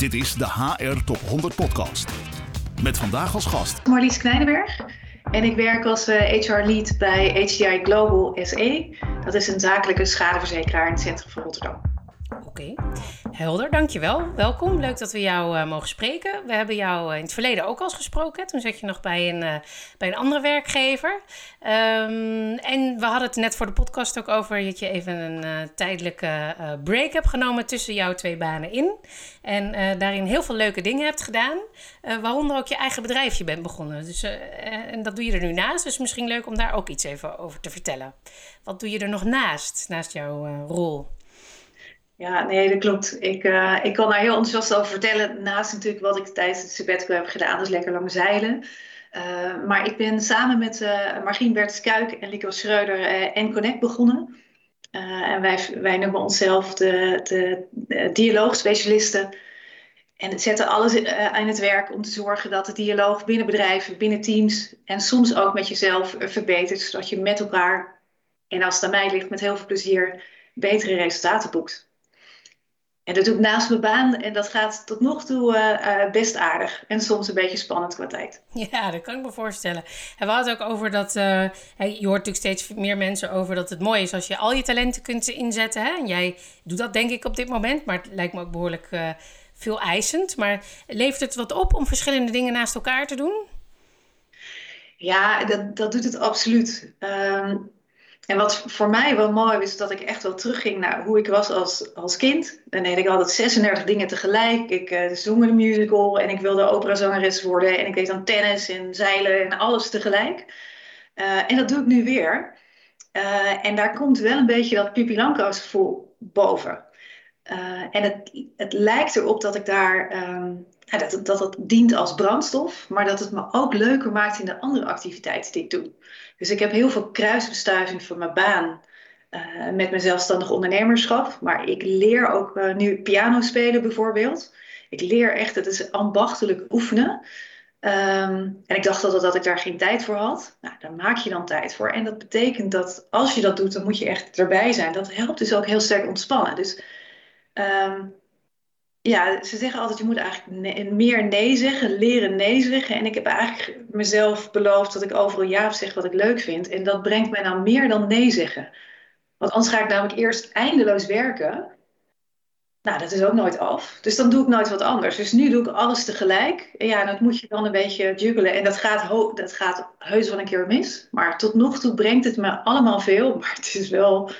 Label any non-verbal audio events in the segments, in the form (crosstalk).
Dit is de HR Top 100 Podcast. Met vandaag als gast Marlies Knijdenberg. En ik werk als HR-lead bij HDI Global SE. Dat is een zakelijke schadeverzekeraar in het centrum van Rotterdam. Helder, dankjewel. Welkom, leuk dat we jou uh, mogen spreken. We hebben jou uh, in het verleden ook al eens gesproken. Toen zat je nog bij een, uh, bij een andere werkgever. Um, en we hadden het net voor de podcast ook over dat je even een tijdelijke break hebt genomen tussen jouw twee banen in. En daarin heel veel leuke dingen hebt gedaan. waaronder ook je eigen bedrijfje bent begonnen. Dus, en dat doe je er nu naast. Dus misschien leuk om daar ook iets even over te vertellen. Wat doe je er nog naast, naast jouw rol? Ja, nee, dat klopt. Ik, uh, ik kan daar heel enthousiast over vertellen. Naast natuurlijk wat ik tijdens het sabbatical heb gedaan, dus lekker lang zeilen. Uh, maar ik ben samen met uh, Margien Bertens-Kuik en Lico Schreuder en Connect begonnen. en wij, wij noemen onszelf de, de, dialoogspecialisten. En zetten alles aan het werk om te zorgen dat de dialoog binnen bedrijven, binnen teams en soms ook met jezelf verbetert. Zodat je met elkaar, en als het aan mij ligt, met heel veel plezier betere resultaten boekt. En dat doe ik naast mijn baan en dat gaat tot nog toe uh, uh, best aardig. En soms een beetje spannend qua tijd. Ja, dat kan ik me voorstellen. En we hadden ook over dat, uh, je hoort natuurlijk steeds meer mensen over dat het mooi is als je al je talenten kunt inzetten. Hè? En jij doet dat denk ik op dit moment, maar het lijkt me ook behoorlijk veel eisend. Maar levert het wat op om verschillende dingen naast elkaar te doen? Ja, dat, dat doet het absoluut. Um, en wat voor mij wel mooi is, dat ik echt wel terugging naar hoe ik was als, als kind. Dan deed ik altijd 36 dingen tegelijk. Ik uh, zong een musical en ik wilde operazangeres worden. En ik deed dan tennis en zeilen en alles tegelijk. Uh, en dat doe ik nu weer. Uh, en daar komt wel een beetje dat Pippi Langkous gevoel boven. en het, het lijkt erop dat ik daar... Um, dat, dat het dient als brandstof, maar dat het me ook leuker maakt in de andere activiteiten die ik doe. Dus ik heb heel veel kruisbestuiving van mijn baan uh, met mijn zelfstandig ondernemerschap. Maar ik leer ook uh, nu piano spelen bijvoorbeeld. Ik leer echt, het is ambachtelijk oefenen. Um, en ik dacht altijd dat ik daar geen tijd voor had. Nou, daar maak je dan tijd voor. En dat betekent dat als je dat doet, dan moet je echt erbij zijn. Dat helpt dus ook heel sterk ontspannen. Dus um, ja, ze zeggen altijd, je moet eigenlijk meer nee zeggen, leren nee zeggen. En ik heb eigenlijk mezelf beloofd dat ik overal ja zeg wat ik leuk vind. En dat brengt mij nou meer dan nee zeggen. Want anders ga ik namelijk eerst eindeloos werken. Nou, dat is ook nooit af. Dus dan doe ik nooit wat anders. Dus nu doe ik alles tegelijk. En ja, dat moet je dan een beetje juggelen. En dat gaat, dat gaat heus wel een keer mis. Maar tot nog toe brengt het me allemaal veel. (laughs) Maar het is wel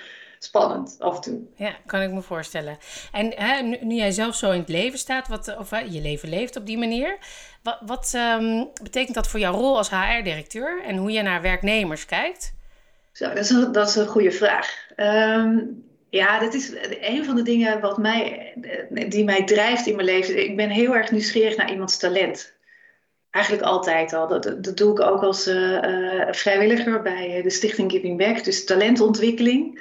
spannend af en toe. Ja, kan ik me voorstellen. En hè, nu, nu, jij zelf zo in het leven staat, wat, of hè, je leven leeft op die manier, wat, wat um, betekent dat voor jouw rol als HR-directeur en hoe je naar werknemers kijkt? Zo, dat, is een, dat is een goede vraag. Um, ja, dat is een van de dingen wat mij, die mij drijft in mijn leven. Ik ben heel erg nieuwsgierig naar iemands talent. Eigenlijk altijd al. Dat, dat doe ik ook als uh, uh, vrijwilliger bij de Stichting Giving Back. Dus talentontwikkeling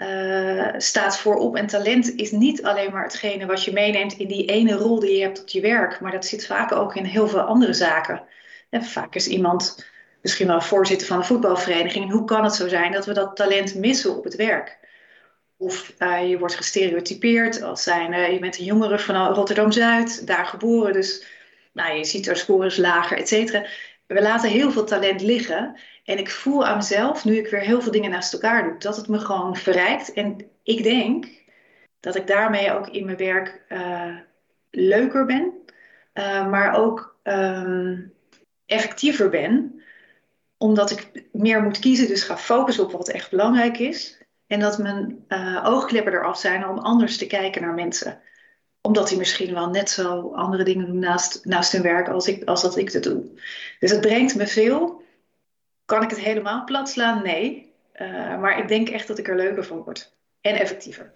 uh, staat voorop. En talent is niet alleen maar hetgene wat je meeneemt in die ene rol die je hebt op je werk, maar dat zit vaak ook in heel veel andere zaken. En vaak is iemand misschien wel voorzitter van een voetbalvereniging. Hoe kan het zo zijn dat we dat talent missen op het werk? Of uh, je wordt gestereotypeerd als zijn, je bent een jongere van Rotterdam Zuid, daar geboren, dus nou, je ziet er scores lager, et cetera. We laten heel veel talent liggen. En ik voel aan mezelf, nu ik weer heel veel dingen naast elkaar doe, dat het me gewoon verrijkt. En ik denk dat ik daarmee ook in mijn werk uh, leuker ben, uh, maar ook um, effectiever ben, omdat ik meer moet kiezen, dus ga focussen op wat echt belangrijk is. En dat mijn uh, oogklippen eraf zijn om anders te kijken naar mensen omdat die misschien wel net zo andere dingen doen naast, naast hun werk als, ik, als dat ik het doe. Dus het brengt me veel. Kan ik het helemaal plat slaan? Nee. Uh, maar ik denk echt dat ik er leuker van word. En effectiever.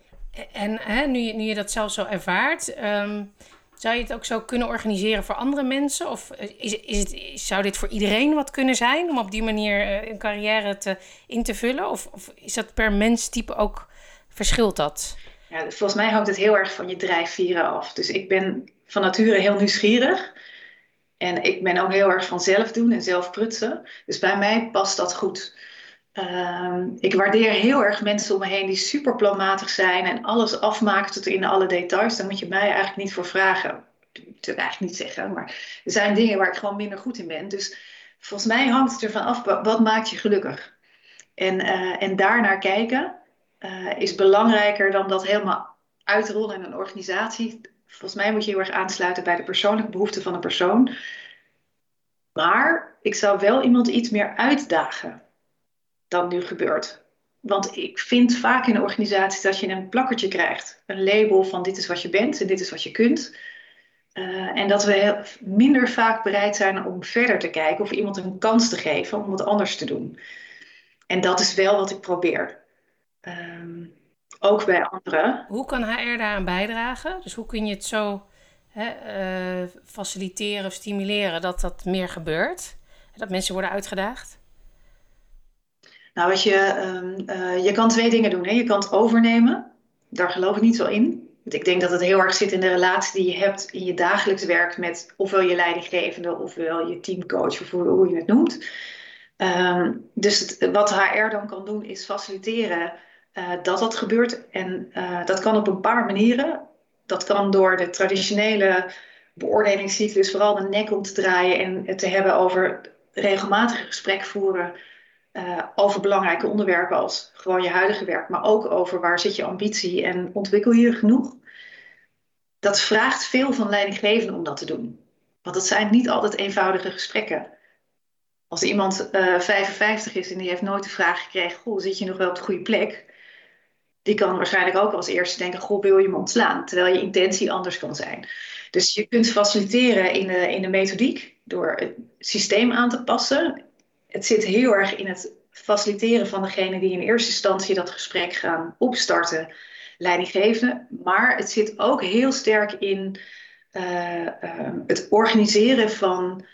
En hè, nu, je, nu je dat zelf zo ervaart, um, zou je het ook zo kunnen organiseren voor andere mensen? Of is, is het, zou dit voor iedereen wat kunnen zijn om op die manier uh, een carrière te, in te vullen? Of, of is dat per menstype ook, verschilt dat? Ja, volgens mij hangt het heel erg van je drijfvieren af. Dus ik ben van nature heel nieuwsgierig. En ik ben ook heel erg van zelf doen en zelf prutsen. Dus bij mij past dat goed. Uh, ik waardeer heel erg mensen om me heen die super planmatig zijn en alles afmaken tot in alle details. Daar moet je mij eigenlijk niet voor vragen. natuurlijk eigenlijk niet zeggen, maar er zijn dingen waar ik gewoon minder goed in ben. Dus volgens mij hangt het ervan af, wat maakt je gelukkig? En, uh, en daarnaar kijken uh, is belangrijker dan dat helemaal uitrollen in een organisatie. Volgens mij moet je heel erg aansluiten bij de persoonlijke behoeften van een persoon. Maar ik zou wel iemand iets meer uitdagen dan nu gebeurt. Want ik vind vaak in organisaties dat je een plakkertje krijgt. Een label van dit is wat je bent en dit is wat je kunt. Uh, en dat we heel, minder vaak bereid zijn om verder te kijken of iemand een kans te geven om wat anders te doen. En dat is wel wat ik probeer. Um, ook bij anderen. Hoe kan HR daaraan bijdragen? Dus hoe kun je het zo hè, uh, faciliteren of stimuleren dat dat meer gebeurt? Dat mensen worden uitgedaagd? Nou, wat je, um, uh, je kan twee dingen doen. Hè. Je kan het overnemen. Daar geloof ik niet zo in. Want ik denk dat het heel erg zit in de relatie die je hebt in je dagelijks werk met ofwel je leidinggevende ofwel je teamcoach of hoe, je het noemt. Um, dus het, wat HR dan kan doen is faciliteren uh, dat dat gebeurt. En uh, dat kan op een paar manieren. Dat kan door de traditionele beoordelingscyclus vooral de nek om te draaien en het te hebben over regelmatig gesprek voeren uh, over belangrijke onderwerpen als gewoon je huidige werk, maar ook over waar zit je ambitie en ontwikkel je genoeg. Dat vraagt veel van leidinggevenden om dat te doen. Want het zijn niet altijd eenvoudige gesprekken. Als iemand uh, 55 is en die heeft nooit de vraag gekregen: Goh, zit je nog wel op de goede plek? Die kan waarschijnlijk ook als eerste denken: Goh, wil je me ontslaan? Terwijl je intentie anders kan zijn. Dus je kunt faciliteren in de, in de methodiek door het systeem aan te passen het zit heel erg in het faciliteren van degene die in eerste instantie dat gesprek gaan opstarten, leidinggevende. Maar het zit ook heel sterk in uh, uh, het organiseren van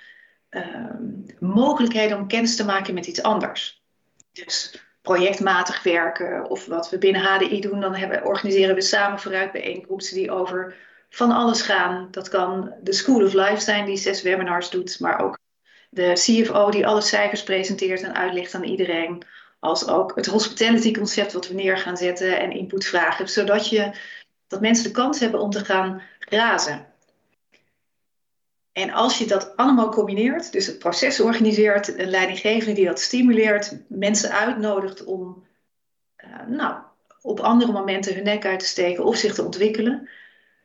uh, mogelijkheden om kennis te maken met iets anders. Dus projectmatig werken of wat we binnen HDI doen, dan hebben, organiseren we samen vooruit bijeenkomsten die over van alles gaan. Dat kan de School of Life zijn die zes webinars doet, maar ook de CFO die alle cijfers presenteert en uitlegt aan iedereen. Als ook het hospitality concept wat we neer gaan zetten en input vragen. Zodat je, dat mensen de kans hebben om te gaan razen. En als je dat allemaal combineert, dus het proces organiseert, een leidinggevende die dat stimuleert, mensen uitnodigt om uh, nou, op andere momenten hun nek uit te steken of zich te ontwikkelen,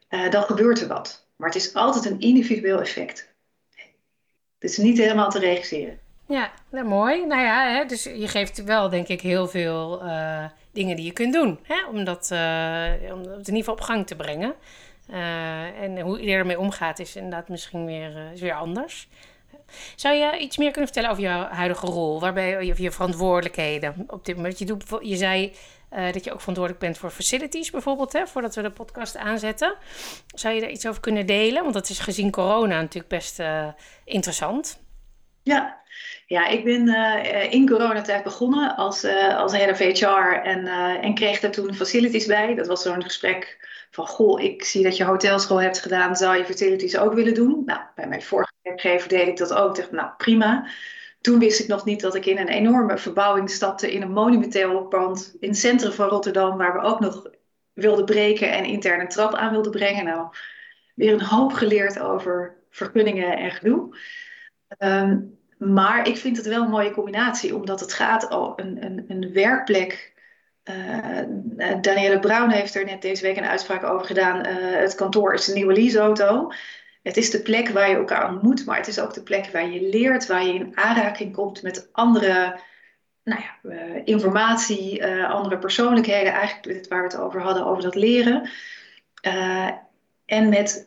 uh, dan gebeurt er wat. Maar het is altijd een individueel effect. Het is niet helemaal te regisseren. Ja, nou, mooi. Nou ja, hè, dus je geeft wel denk ik heel veel uh, dingen die je kunt doen. Hè, om, dat, om het in ieder geval op gang te brengen. Uh, en hoe iedereen ermee omgaat is inderdaad misschien weer, is weer anders. Zou je iets meer kunnen vertellen over jouw huidige rol? Waarbij je, je verantwoordelijkheden op dit moment. Je, doet, je zei uh, dat je ook verantwoordelijk bent voor facilities bijvoorbeeld, hè, voordat we de podcast aanzetten. Zou je daar iets over kunnen delen? Want dat is gezien corona natuurlijk best uh, interessant. Ja. ja, ik ben uh, in coronatijd begonnen als, als head of HR en, en kreeg daar toen facilities bij. Dat was zo'n gesprek van, goh, ik zie dat je hotelschool hebt gedaan, zou je facilities ook willen doen? Nou, bij mijn vorige werkgever deed ik dat ook. Ik dacht, nou prima. Toen wist ik nog niet dat ik in een enorme verbouwing stapte in een monumenteel pand in het centrum van Rotterdam, waar we ook nog wilden breken en intern een trap aan wilden brengen. Nou, weer een hoop geleerd over vergunningen en gedoe. Um, maar ik vind het wel een mooie combinatie, omdat het gaat al een, een, een werkplek. Uh, Danielle Brown heeft er net deze week een uitspraak over gedaan. Uh, het kantoor is een nieuwe leaseauto. Het is de plek waar je elkaar ontmoet, maar het is ook de plek waar je leert, waar je in aanraking komt met andere nou ja, informatie, andere persoonlijkheden, eigenlijk waar we het over hadden, over dat leren. En met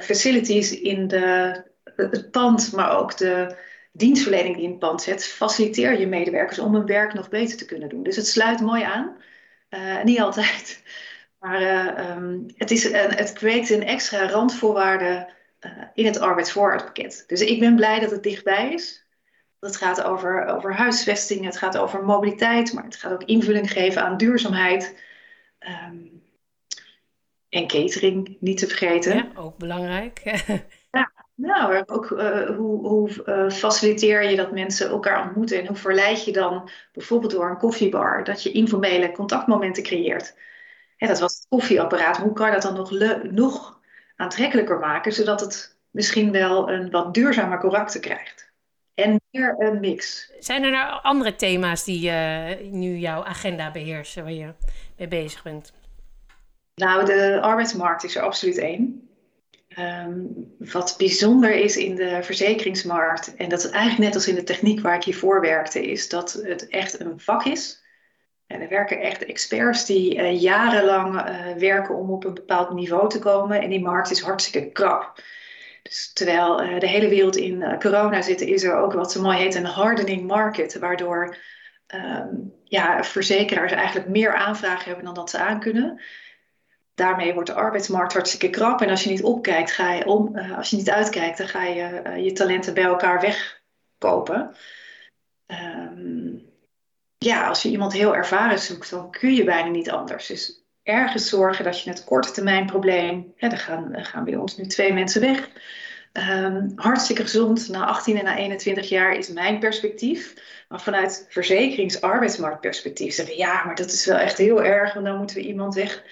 facilities in de, het pand, maar ook de dienstverlening die in het pand zet, faciliteer je medewerkers om hun werk nog beter te kunnen doen. Dus het sluit mooi aan. niet altijd. (laughs) Maar um, het, is, het kweekt een extra randvoorwaarde uh, in het arbeidsvooruitpakket. Dus ik ben blij dat het dichtbij is. Het gaat over, over huisvesting, het gaat over mobiliteit, maar het gaat ook invulling geven aan duurzaamheid. Um, en catering, niet te vergeten. Ook belangrijk. (laughs) nou, ook uh, hoe, hoe uh, faciliteer je dat mensen elkaar ontmoeten en hoe verleid je dan bijvoorbeeld door een koffiebar dat je informele contactmomenten creëert. Dat was het koffieapparaat. Hoe kan dat dan nog, nog aantrekkelijker maken, zodat het misschien wel een wat duurzamer karakter krijgt. En meer een mix. Zijn er nou andere thema's die uh, nu jouw agenda beheersen, waar je mee bezig bent? Nou, de arbeidsmarkt is er absoluut één. Um, wat bijzonder is in de verzekeringsmarkt, en dat is eigenlijk net als in de techniek waar ik hiervoor werkte, is dat het echt een vak is. En er werken echt experts die uh, jarenlang uh, werken om op een bepaald niveau te komen. En die markt is hartstikke krap. Dus terwijl uh, de hele wereld in corona zit, is er ook wat zo mooi heet een hardening market. Waardoor um, ja, verzekeraars eigenlijk meer aanvragen hebben dan dat ze aankunnen daarmee wordt de arbeidsmarkt hartstikke krap. En als je niet opkijkt, ga je om, uh, als je niet uitkijkt, dan ga je uh, je talenten bij elkaar wegkopen. Um, ja, als je iemand heel ervaren zoekt, dan kun je bijna niet anders. Dus ergens zorgen dat je het korte termijn probleem, hè, gaan, gaan bij ons nu twee mensen weg. Um, hartstikke gezond, na 18 en na 21 jaar is mijn perspectief. Maar vanuit verzekeringsarbeidsmarktperspectief zeggen we ja, maar dat is wel echt heel erg, want dan moeten we iemand weg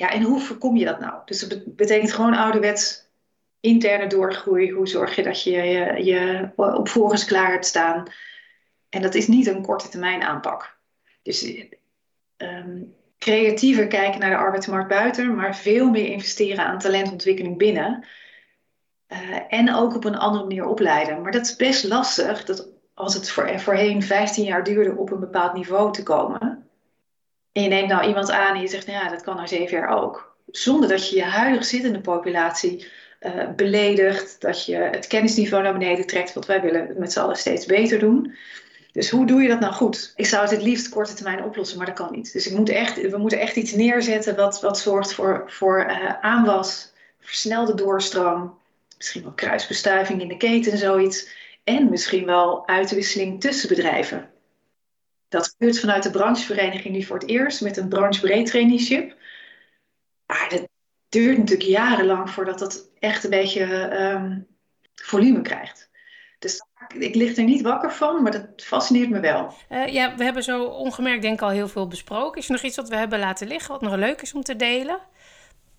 ja, en hoe voorkom je dat nou? Dus dat betekent gewoon ouderwets interne doorgroei. Hoe zorg je dat je je, op klaar hebt staan? En dat is niet een korte termijn aanpak. Dus um, creatiever kijken naar de arbeidsmarkt buiten, maar veel meer investeren aan talentontwikkeling binnen. Uh, en ook op een andere manier opleiden. Maar dat is best lastig dat als het voor, voorheen 15 jaar duurde op een bepaald niveau te komen en je neemt nou iemand aan en je zegt, nou ja, dat kan na zeven jaar ook. Zonder dat je je huidig zittende populatie uh, beledigt, dat je het kennisniveau naar beneden trekt, want wij willen het met z'n allen steeds beter doen. Dus hoe doe je dat nou goed? Ik zou het het liefst korte termijn oplossen, maar dat kan niet. Dus ik moet echt, we moeten echt iets neerzetten wat, wat zorgt voor, voor uh, aanwas, versnelde doorstroom, misschien wel kruisbestuiving in de keten, zoiets. En misschien wel uitwisseling tussen bedrijven. Dat gebeurt vanuit de branchevereniging nu voor het eerst met een branchebreed traineeship. Maar dat duurt natuurlijk jarenlang voordat dat echt een beetje um, volume krijgt. Dus ik lig er niet wakker van, maar dat fascineert me wel. Uh, ja, we hebben zo ongemerkt denk ik al heel veel besproken. Is er nog iets wat we hebben laten liggen, wat nog leuk is om te delen?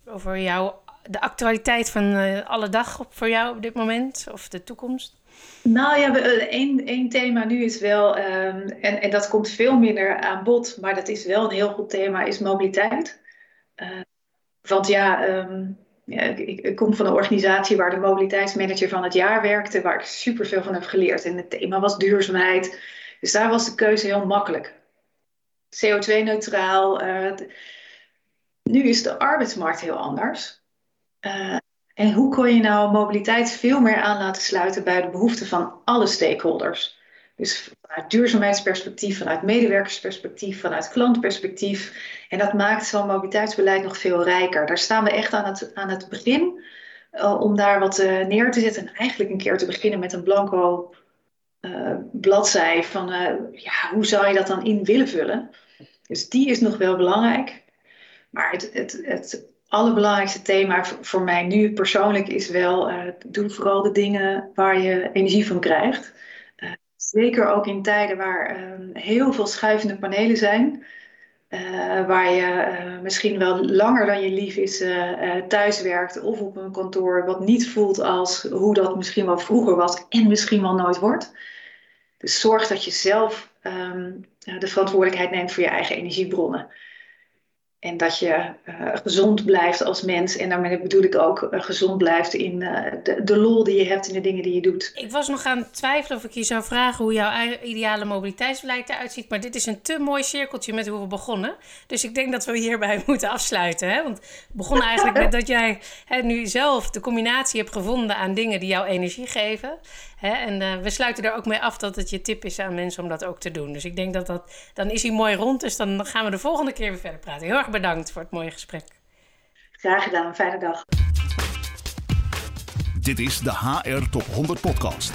Over jou, de actualiteit van uh, alle dag voor jou op dit moment of de toekomst? Nou ja, één, één thema nu is wel, um, en, en dat komt veel minder aan bod, maar dat is wel een heel goed thema, is mobiliteit. Uh, want ja, um, ja ik, ik, kom van een organisatie waar de mobiliteitsmanager van het jaar werkte, waar ik superveel van heb geleerd. En het thema was duurzaamheid. Dus daar was de keuze heel makkelijk. CO2-neutraal. Uh, nu is de arbeidsmarkt heel anders. En hoe kon je nou mobiliteit veel meer aan laten sluiten bij de behoeften van alle stakeholders? Dus vanuit duurzaamheidsperspectief, vanuit medewerkersperspectief, vanuit klantperspectief. En dat maakt zo'n mobiliteitsbeleid nog veel rijker. Daar staan we echt aan het, aan het begin uh, om daar wat uh, neer te zetten. En eigenlijk een keer te beginnen met een blanco uh, bladzij van ja, hoe zou je dat dan in willen vullen? Dus die is nog wel belangrijk. Maar het, het, het allerbelangrijkste thema voor mij nu persoonlijk is wel: uh, doe vooral de dingen waar je energie van krijgt. Uh, zeker ook in tijden waar uh, heel veel schuivende panelen zijn. waar je misschien wel langer dan je lief is thuis werkt of op een kantoor wat niet voelt als hoe dat misschien wel vroeger was en misschien wel nooit wordt. Dus zorg dat je zelf um, de verantwoordelijkheid neemt voor je eigen energiebronnen. En dat je uh, gezond blijft als mens. En daarmee bedoel ik ook uh, gezond blijft in uh, de, de, lol die je hebt in de dingen die je doet. Ik was nog aan het twijfelen of ik je zou vragen hoe jouw ideale mobiliteitsbeleid eruit ziet. Maar dit is een te mooi cirkeltje met hoe we begonnen. Dus ik denk dat we hierbij (laughs) moeten afsluiten. Hè? Want we begonnen eigenlijk met (laughs) dat jij hè, nu zelf de combinatie hebt gevonden aan dingen die jou energie geven. Hè? En we sluiten er ook mee af dat het je tip is aan mensen om dat ook te doen. Dus ik denk dat dat, dan is hij mooi rond. Dus dan gaan we de volgende keer weer verder praten. Heel erg bedankt voor het mooie gesprek. Graag gedaan, fijne dag. Dit is de HR Top 100 Podcast.